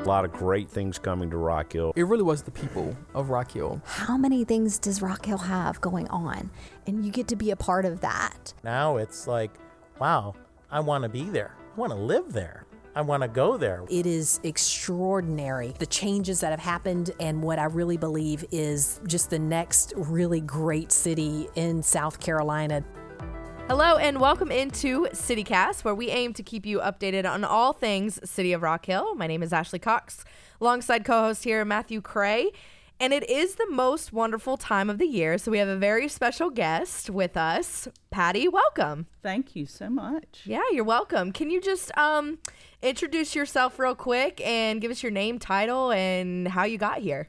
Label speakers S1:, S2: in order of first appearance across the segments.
S1: A lot of great things coming to Rock Hill.
S2: It really was the people of Rock Hill.
S3: How many things does Rock Hill have going on? And you get to be a part of that.
S4: Now it's like, wow, I want to be there. I want to live there. I want to go there.
S5: It is extraordinary the changes that have happened, and what I really believe is just the next really great city in South Carolina.
S6: Hello and welcome into CityCast, where we aim to keep you updated on all things City of Rock Hill. My name is Ashley Cox, alongside co-host here Matthew Cray. And it is the most wonderful time of the year, so we have a very special guest with us. Patty, welcome.
S7: Thank you so much.
S6: Yeah, you're welcome. Can you just um, introduce yourself real quick and give us your name, title, and how you got here?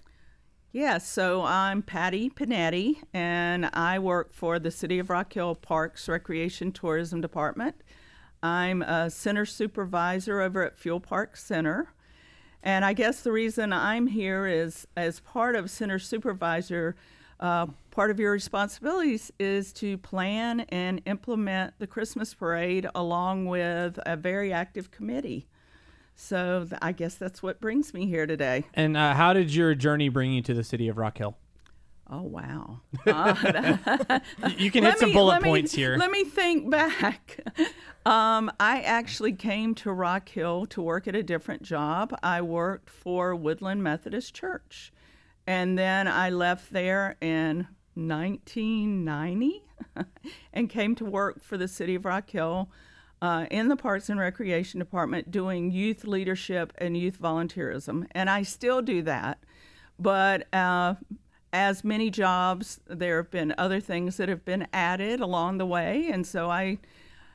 S7: Yeah, so I'm Patty Panetti, and I work for the City of Rock Hill Parks Recreation Tourism Department. I'm a center supervisor over at Fewell Park Center. And I guess the reason I'm here is as part of center supervisor, uh, part of your responsibilities is to plan and implement the Christmas parade along with a very active committee. So th- I guess that's what brings me here today.
S8: And uh, how did your journey bring you to the city of Rock Hill?
S7: Oh wow! Uh,
S8: You can hit
S7: let
S8: some
S7: me-
S8: bullet
S7: let me-
S8: points here.
S7: Let me think back. Um, I actually came to Rock Hill to work at a different job. I worked for Woodland Methodist Church, and then I left there in 1990 and came to work for the City of Rock Hill. Uh, in the Parks and Recreation Department, doing youth leadership and youth volunteerism, and I still do that. But uh, as many jobs, there have been other things that have been added along the way, and so I.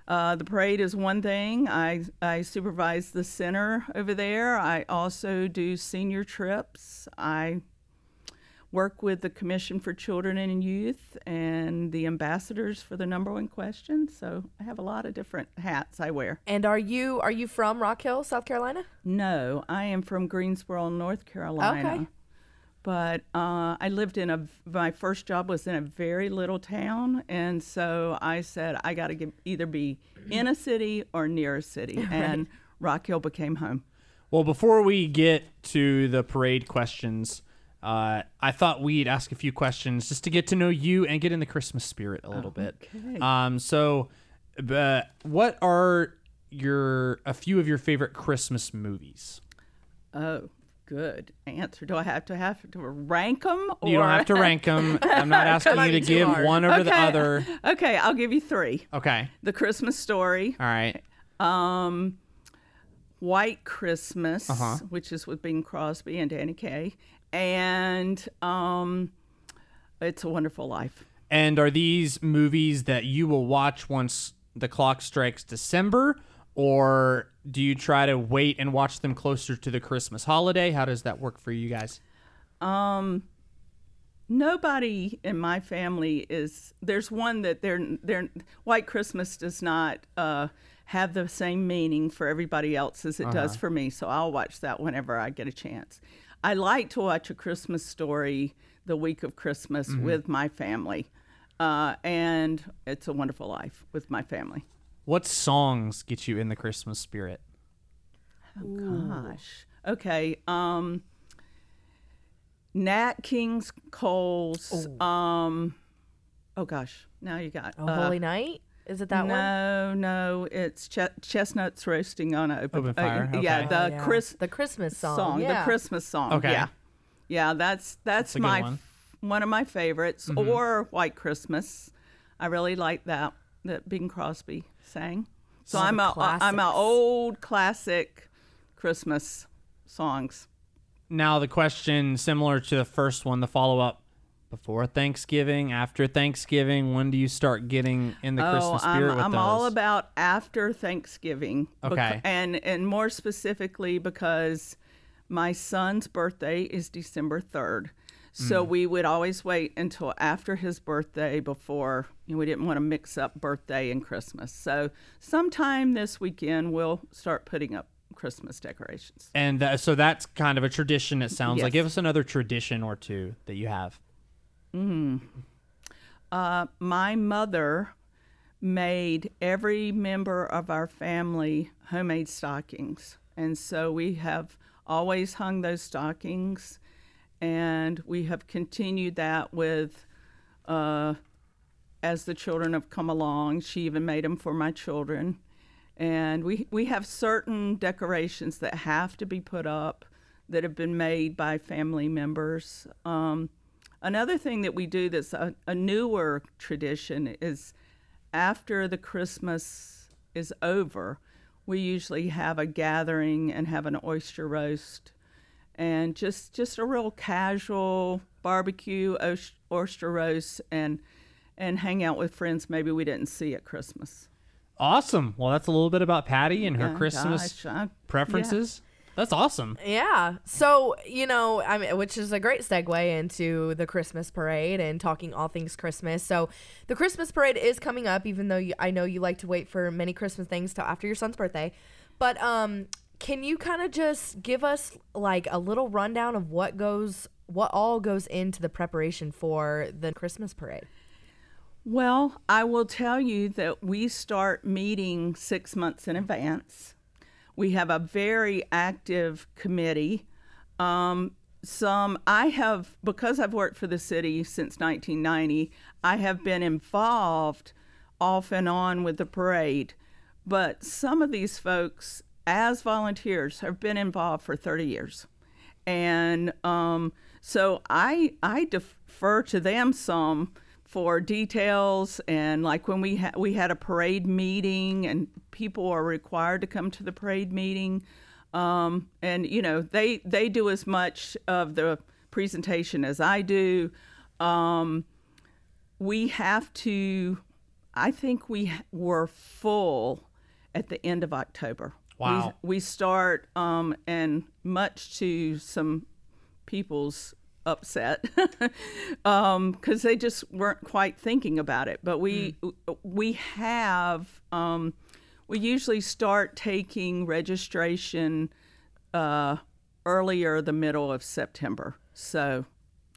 S7: Uh, the parade is one thing. I, I supervise the center over there. I also do senior trips. I work with the Commission for Children and Youth and the ambassadors for the number one question. So I have a lot of different hats I wear.
S6: And are you are you from Rock Hill, South Carolina?
S7: No, I am from Greensboro, North Carolina.
S6: Okay.
S7: But uh, I lived in a. My first job was in a very little town, and so I said I got to either be in a city or near a city, and Rock Hill became home.
S8: Well, before we get to the parade questions, uh, I thought we'd ask a few questions just to get to know you and get in the Christmas spirit a little bit.
S7: Okay.
S8: Um, so, uh, what are your a few of your favorite Christmas movies?
S7: Oh, good answer. Do I have to have to rank them? Or...
S8: You don't have to rank them. I'm not asking you to give
S6: hard.
S8: one over the other.
S7: Okay, I'll give you three.
S8: Okay.
S7: The Christmas Story,
S8: All right.
S7: um, White Christmas,
S8: Uh-huh.
S7: which is with Bing Crosby and Danny Kaye, and um, It's a Wonderful Life.
S8: And are these movies that you will watch once the clock strikes December, or do you try to wait and watch them closer to the Christmas holiday? How does that work for you guys?
S7: Um, nobody in my family is. There's one that they're they're White Christmas does not uh, have the same meaning for everybody else as it does for me. So I'll watch that whenever I get a chance. I like to watch a Christmas story the week of Christmas with my family, uh, and it's a wonderful life with my family.
S8: What songs get you in the Christmas spirit?
S7: Oh, gosh. Okay. Um Nat King's Cole's um oh gosh. Now you got
S6: Oh,
S7: uh,
S6: Holy Night? Is it that one?
S7: no, no, it's ch- chestnuts roasting on a open,
S8: Open fire,
S7: uh, yeah,
S8: okay.
S7: the
S6: Oh, yeah.
S7: Chris
S6: the Christmas song.
S7: song,
S6: yeah.
S7: the Christmas song.
S8: Okay.
S7: Yeah, yeah, that's that's,
S8: That's
S7: my
S8: one.
S7: one of my favorites. Or White Christmas, I really like that that Bing Crosby sang. So
S6: All the
S7: I'm a I'm a old classic Christmas songs.
S8: Now, the question similar to the first one, the follow up before Thanksgiving, after Thanksgiving, when do you start getting in the Christmas
S7: oh,
S8: spirit
S7: I'm,
S8: with
S7: I'm
S8: those?
S7: all about after Thanksgiving.
S8: Okay.
S7: and and more specifically because my son's birthday is December 3rd. So
S8: Mm.
S7: we would always wait until after his birthday before you know, we didn't want to mix up birthday and Christmas. So sometime this weekend we'll start putting up Christmas decorations.
S8: and tha- so that's kind of a tradition, it sounds like. Give us another tradition or two that you have.
S7: Uh, my mother made every member of our family homemade stockings. And so we have always hung those stockings, and we have continued that with. Uh, as the children have come along, she even made them for my children, and we we have certain decorations that have to be put up that have been made by family members. Um, another thing that we do that's a, a newer tradition is after the Christmas is over, we usually have a gathering and have an oyster roast and just just a real casual barbecue oyster roast and and hang out with friends maybe we didn't see at Christmas.
S8: Awesome. Well, that's a little bit about Patty and her
S7: Yeah,
S8: Christmas
S7: gosh, I-
S8: preferences. That's awesome.
S6: Yeah. So, you know, I mean, which is a great segue into the Christmas parade and talking all things Christmas. So, the Christmas parade is coming up, even though you, I know you like to wait for many Christmas things till after your son's birthday. But um, can you kind of just give us like a little rundown of what goes, what all goes into the preparation for the Christmas parade?
S7: Well, I will tell you that we start meeting six months in advance. We have a very active committee. Um, some I have because I've worked for the city since 1990. I have been involved off and on with the parade, but some of these folks, as volunteers, have been involved for 30 years, and um, so I I defer to them some for details and like when we had we had a parade meeting and people are required to come to the parade meeting um, and you know they they do as much of the presentation as I do um, we have to I think we were full at the end of October
S8: Wow.
S7: we, we start um, and much to some people's upset because they just weren't quite thinking about it. But we we have um, we usually start taking registration uh, earlier the middle of September. So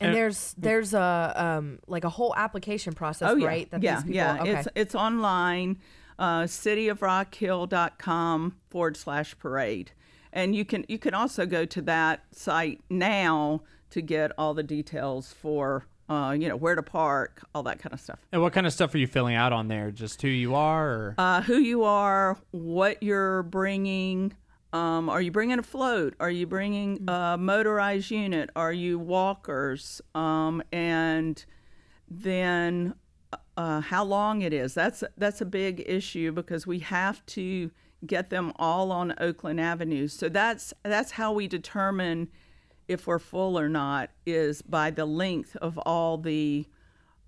S6: And there's there's a um like a whole application process,
S7: oh yeah,
S6: right?
S7: yeah,
S6: these people,
S7: yeah.
S6: Okay.
S7: It's it's online. Uh, cityofrockhill.com forward slash parade, and you can you can also go to that site now to get all the details for uh, you know where to park, all that kind of stuff.
S8: And what kind of stuff are you filling out on there? Just who you are, or
S7: Uh, who you are, what you're bringing. Um, are you bringing a float? Are you bringing a motorized unit? Are you walkers? Um, and then uh, how long it is. That's that's a big issue because we have to get them all on Oakland Avenue. So that's that's how we determine if we're full or not is by the length of all the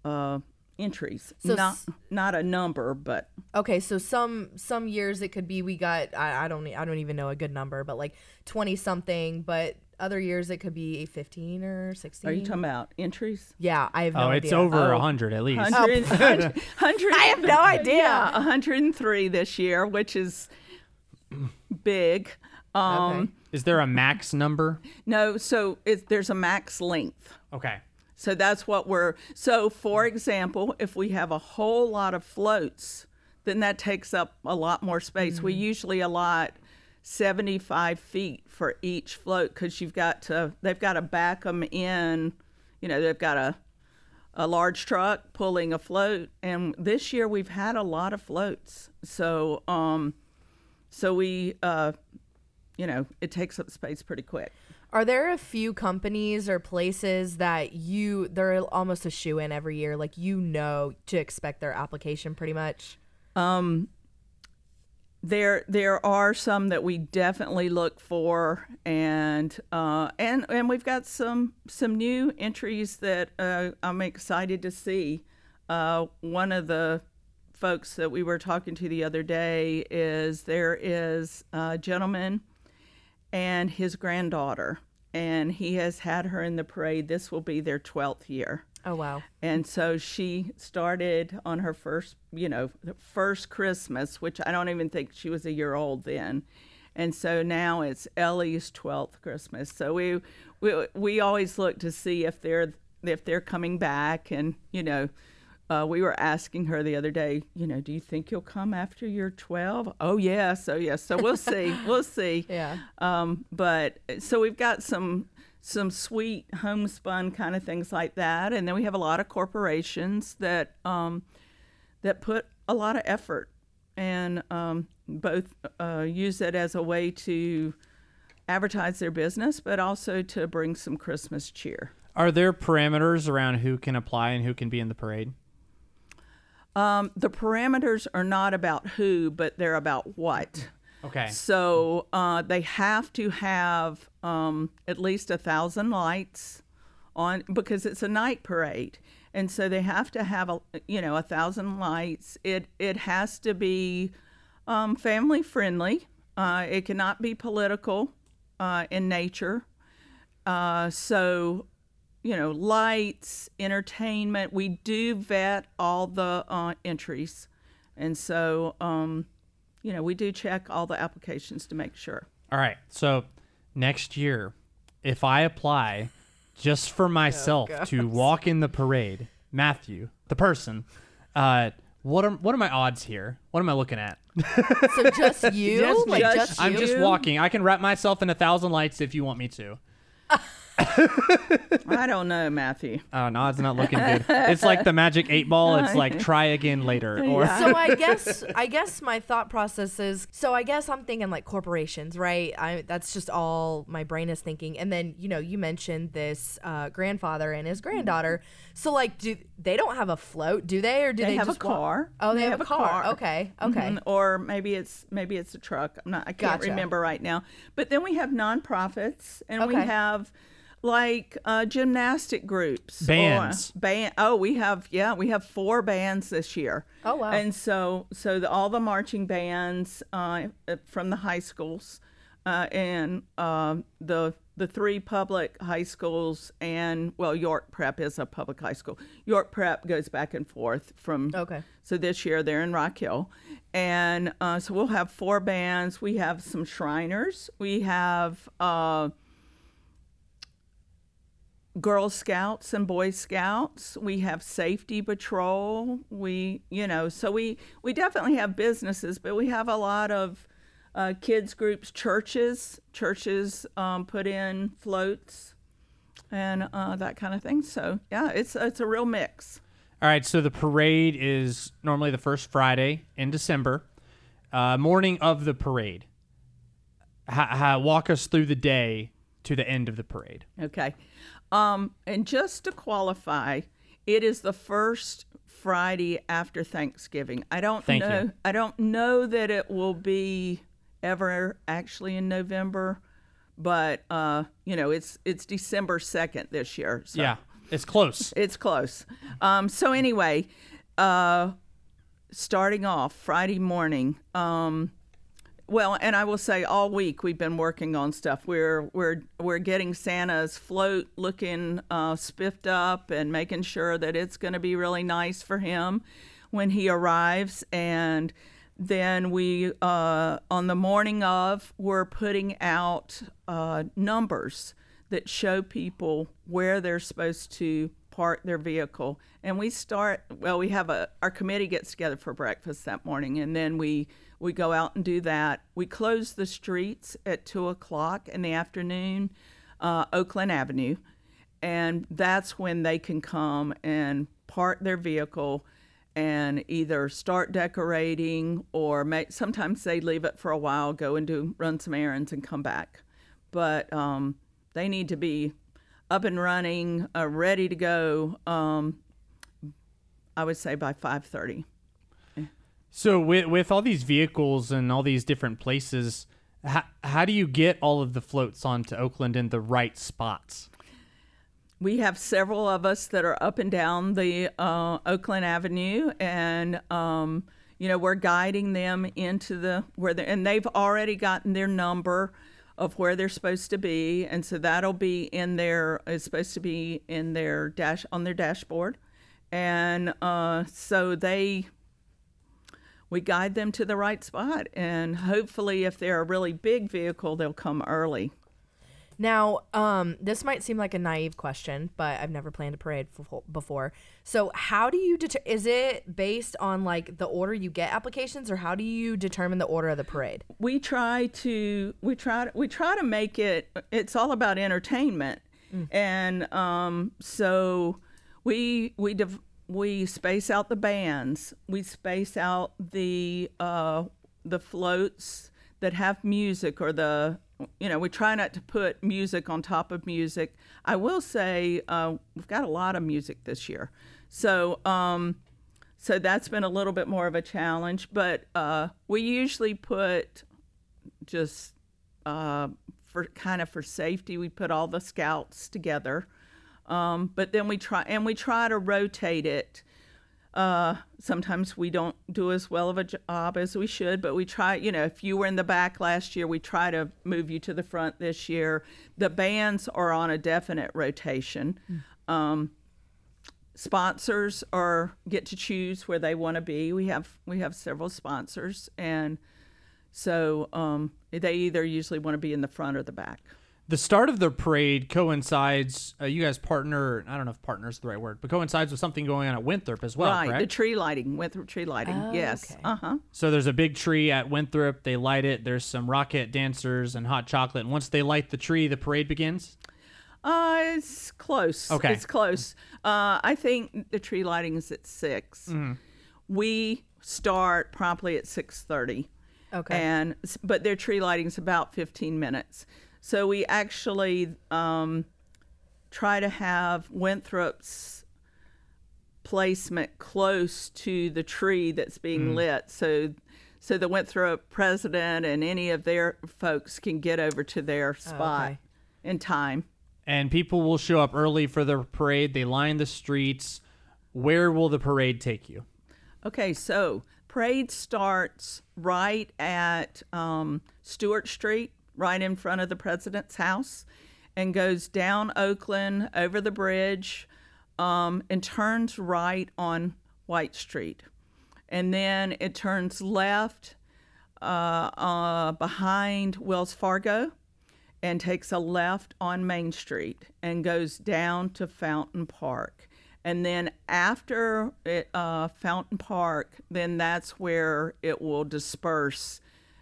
S7: uh, entries.
S6: So
S7: not
S6: s-
S7: not a number, but
S6: Okay, so some some years it could be we got I, I don't I don't even know a good number, but like twenty something. But other years it could be a fifteen or sixteen.
S7: are you talking about entries?
S6: Yeah, I have no
S8: oh,
S6: idea.
S8: it's over a
S7: Oh.
S8: hundred at least.
S7: 100, 100, 100
S6: I have no idea.
S7: Yeah, 103 this year, which is big. Um,
S6: Okay.
S8: Is there a max number?
S7: No, so it, there's a max length.
S8: Okay.
S7: So that's what we're. So, for example, if we have a whole lot of floats, then that takes up a lot more space. We usually allot 75 feet for each float because you've got to, they've got to back them in. You know, they've got a, a large truck pulling a float. And this year we've had a lot of floats. So, um, so we, uh, you know, it takes up space pretty quick.
S6: Are there a few companies or places that you they're almost a shoe in every year, like you know to expect their application pretty much?
S7: There there are some that we definitely look for and uh, and and we've got some some new entries that uh, I'm excited to see. Uh, one of the folks that we were talking to the other day is there is a gentleman and his granddaughter and he has had her in the parade. This will be their 12th year.
S6: Oh wow.
S7: And so she started on her first, you know, first Christmas, which I don't even think she was a year old then. And so now it's Ellie's 12th Christmas. So we we we always look to see if they're if they're coming back and, you know, uh, we were asking her the other day, you know, do you think you'll come after you're 12? Oh, yes. Oh, yes. So we'll see. we'll see.
S6: Yeah.
S7: Um, but so we've got some some sweet homespun kind of things like that, and then we have a lot of corporations that um, that put a lot of effort and um, both uh, use it as a way to advertise their business, but also to bring some Christmas cheer.
S8: Are there parameters around who can apply and who can be in the parade?
S7: Um, the parameters are not about who, but they're about what.
S8: Okay.
S7: So uh, they have to have um, at least a thousand lights on because it's a night parade, and so they have to have a you know a thousand lights. It it has to be um, family friendly. Uh, it cannot be political uh, in nature. Uh, so you know, lights, entertainment. We do vet all the uh, entries, and so um, you know we do check all the applications to make sure.
S8: All right. So next year, if I apply just for myself to walk in the parade, Matthew, the person, uh, what are what are my odds here? What am I looking at?
S6: So just you?
S8: Just me.
S6: like just you?
S8: I'm just walking. I can wrap myself in a thousand lights if you want me to.
S7: I don't know, Matthew.
S8: Oh no, it's not looking good. It's like the magic eight ball. It's like try again later. Or
S6: so I guess I guess my thought process is so I guess I'm thinking like corporations, right? I that's just all my brain is thinking. And then you know you mentioned this uh, grandfather and his granddaughter. So like, do they don't have a float, do they, or do
S7: They
S6: they,
S7: have a
S6: just walk-
S7: car.
S6: Oh, they,
S7: They
S6: have,
S7: have
S6: a
S7: a
S6: car.
S7: car.
S6: Okay, okay.
S7: Mhm. Or maybe it's maybe it's a truck. I'm not. I can't
S6: Gotcha.
S7: remember right now. But then we have nonprofits, and we have like uh, gymnastic groups, or
S8: Bands.
S7: Band. Oh, we have yeah, we have four bands this year.
S6: Oh, wow.
S7: And so so the, all the marching bands uh, from the high schools, uh, and um the the three public high schools and well York Prep is a public high school. York Prep goes back and forth from
S6: Okay.
S7: so this year they're in Rock Hill. And uh, so we'll have four bands. We have some Shriners. We have uh, Girl Scouts and Boy Scouts. We have Safety Patrol. We, you know, so we, we definitely have businesses, but we have a lot of uh, kids groups, churches. Churches um, put in floats and uh, that kind of thing. So yeah, it's it's a real mix.
S8: All right, so the parade is normally the first Friday in December, uh, morning of the parade. Ha- walk us through the day to the end of the parade.
S7: Okay. Um, and just to qualify, it is the first Friday after Thanksgiving. I don't
S8: Thank
S7: know.
S8: you.
S7: I don't know that it will be ever actually in November, but uh, you know, it's it's December second this year. So
S8: Yeah, it's close.
S7: it's close. Um, so anyway, uh, starting off Friday morning. Um, well, and I will say all week we've been working on stuff. We're we're we're getting Santa's float looking uh, spiffed up and making sure that it's going to be really nice for him when he arrives. And then we uh, on the morning of we're putting out uh, numbers that show people where they're supposed to park their vehicle. And we start well, we have a our committee gets together for breakfast that morning, and then we we go out and do that. We close the streets at two o'clock in the afternoon, uh, Oakland Avenue, and that's when they can come and park their vehicle and either start decorating or make, sometimes they leave it for a while, go and do run some errands and come back. But um, they need to be up and running, uh, ready to go. Um, I would say by five thirty.
S8: So with with all these vehicles and all these different places, how, how do you get all of the floats onto Oakland in the right spots?
S7: We have several of us that are up and down the uh, Oakland Avenue, and um, you know we're guiding them into the where they and they've already gotten their number of where they're supposed to be, and so that'll be in their it's supposed to be in their dash on their dashboard, and uh, so they we guide them to the right spot, and hopefully if they're a really big vehicle, they'll come early.
S6: Now, um, this might seem like a naive question, but I've never planned a parade f- before. So, how do you deter- is it based on like the order you get applications, or how do you determine the order of the parade?
S7: we try to we try to, we try to make it it's all about entertainment and um, so we we div- we space out the bands we space out the uh, the floats that have music or the you know we try not to put music on top of music. I will say uh, we've got a lot of music this year. So um, so that's been a little bit more of a challenge but uh, we usually put just uh, for kind of for safety we put all the scouts together. Um, but then we try and we try to rotate it uh, sometimes we don't do as well of a job as we should, but we try, you know, if you were in the back last year, we try to move you to the front this year. The bands are on a definite rotation. Um, sponsors are get to choose where they want to be. We have we have several sponsors, and so um, they either usually want to be in the front or the back.
S8: The start of the parade coincides. Uh, you guys partner. I don't know if partner is the right word, but coincides with something going on at Winthrop as well,
S7: right, the tree lighting, Winthrop tree lighting.
S6: Oh,
S7: yes.
S6: okay.
S7: Uh huh.
S8: so there's a big tree at Winthrop. They light it. There's some rocket dancers and hot chocolate. And once they light the tree, the parade begins.
S7: Uh, it's close.
S8: Okay.
S7: It's close. Uh, I think the tree lighting is at 6 We start promptly at six thirty.
S6: Okay.
S7: And but their tree lighting is about fifteen minutes. So we actually um, try to have Winthrop's placement close to the tree that's being lit. So so the Winthrop president and any of their folks can get over to their spot
S6: okay.
S7: in time.
S8: And people will show up early for the parade. They line the streets. Where will the parade take you?
S7: Okay, so parade starts right at um, Stewart Street, right in front of the president's house, and goes down Oakland over the bridge um, and turns right on White Street. And then it turns left uh, uh, behind Wells Fargo and takes a left on Main Street and goes down to Fountain Park. And then after it, uh, Fountain Park, then that's where it will disperse,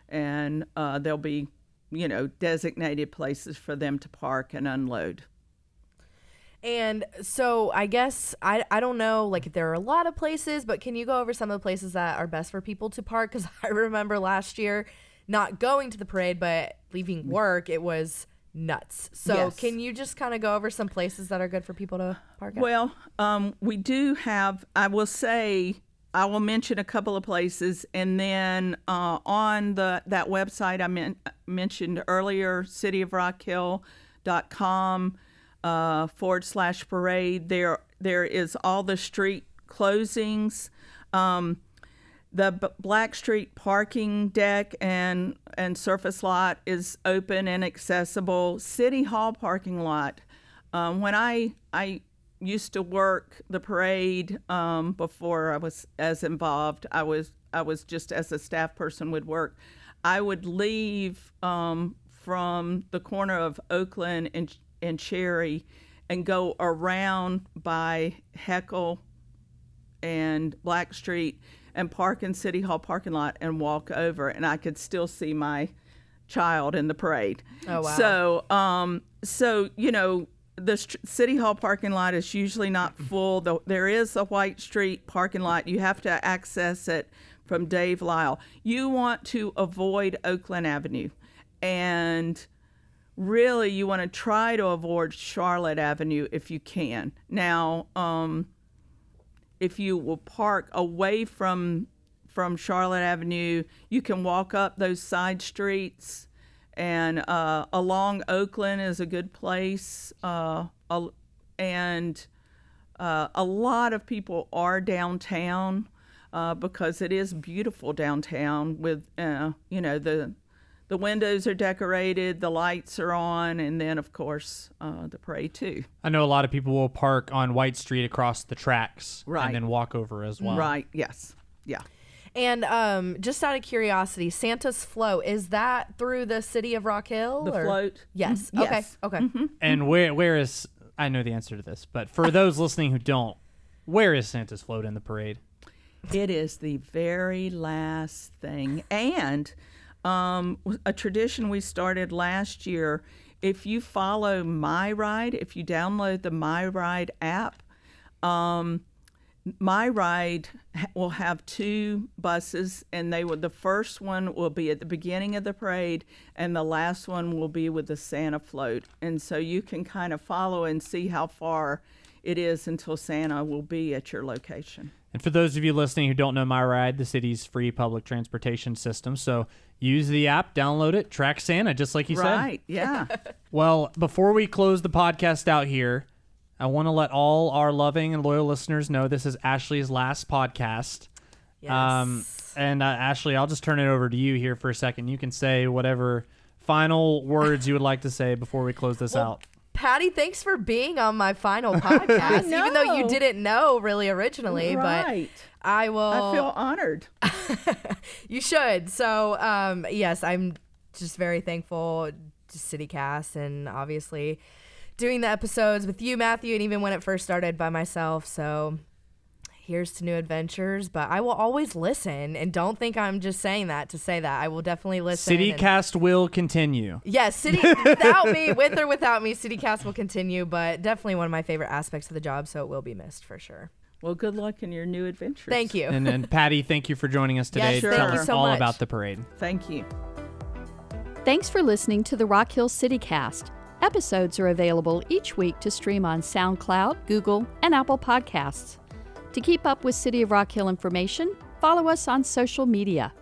S7: and uh, there'll be, you know, designated places for them to park and unload.
S6: And so I guess I I don't know like if there are a lot of places, but can you go over some of the places that are best for people to park? Because I remember last year not going to the parade, but leaving work, it was nuts. So
S7: Yes.
S6: can you just kind of go over some places that are good for people to park at?
S7: Well, um, we do have. I will say. I will mention a couple of places, and then uh, on the that website I men- mentioned earlier, cityofrockhill.com uh, forward slash parade. There, there is all the street closings. Um, the B- Black Street parking deck and and surface lot is open and accessible. City Hall parking lot. Um, when I I used to work the parade um, before I was as involved, I was I was just as a staff person would work. I would leave um, from the corner of Oakland and and Cherry, and go around by Heckle and Black Street and park in City Hall parking lot and walk over, and I could still see my child in the parade.
S6: Oh, wow.
S7: So, um, so you know, the st- City Hall parking lot is usually not full. Though there is a White Street parking lot, you have to access it from Dave Lyle. You want to avoid Oakland Avenue, and really you want to try to avoid Charlotte Avenue if you can. Now, um, if you will park away from from Charlotte Avenue, you can walk up those side streets, and uh, along Oakland is a good place. Uh, and uh, a lot of people are downtown uh, because it is beautiful downtown. With uh, you know the the windows are decorated, the lights are on, and then of course uh, the parade too.
S8: I know a lot of people will park on White Street across the tracks
S7: Right.
S8: and then walk over as well.
S7: Right? Yes. Yeah.
S6: And um, just out of curiosity, Santa's float is that through the city of Rock Hill?
S7: The
S6: or-
S7: float?
S6: Yes.
S7: Mhm.
S6: Okay.
S7: Yes.
S6: Okay.
S8: And where where is I know the answer to this, but for those listening who don't, where is Santa's float in the parade?
S7: It is the very last thing. And um, a tradition we started last year if you follow My Ride, if you download the My Ride app, um, My Ride will have two buses, and they will. The first one will be at the beginning of the parade, and the last one will be with the Santa float. And so you can kind of follow and see how far it is until Santa will be at your location.
S8: And for those of you listening who don't know My Ride, the city's free public transportation system. So use the app, download it, track Santa, just like you said.
S7: Right? Yeah.
S8: Well, before we close the podcast out here, I want to let all our loving and loyal listeners know this is Ashley's last podcast.
S6: Yes.
S8: Um, and uh, Ashley, I'll just turn it over to you here for a second. You can say whatever final words you would like to say before we close this out.
S6: Patty, thanks for being on my final podcast, even though you didn't know really originally.
S7: right.
S6: But I will.
S7: I feel honored.
S6: You should. So, um, yes, I'm just very thankful to CityCast and obviously doing the episodes with you, Matthew, and even when it first started by myself. So, here's to new adventures. But I will always listen, and don't think I'm just saying that to say that. I will definitely listen. and-
S8: CityCast will continue.
S6: Yes, City without me, with or without me, CityCast will continue. But definitely one of my favorite aspects of the job, so it will be missed for sure.
S7: Well, good luck in your new adventures.
S6: Thank you.
S8: And, and Patty, thank you for joining us today
S6: Yes,
S8: to
S7: thank
S8: tell
S7: you
S8: us
S6: so
S8: all
S6: much.
S8: about the parade.
S7: Thank you.
S9: Thanks for listening to the Rock Hill CityCast. Episodes are available each week to stream on SoundCloud, Google, and Apple Podcasts. To keep up with City of Rock Hill information, follow us on social media.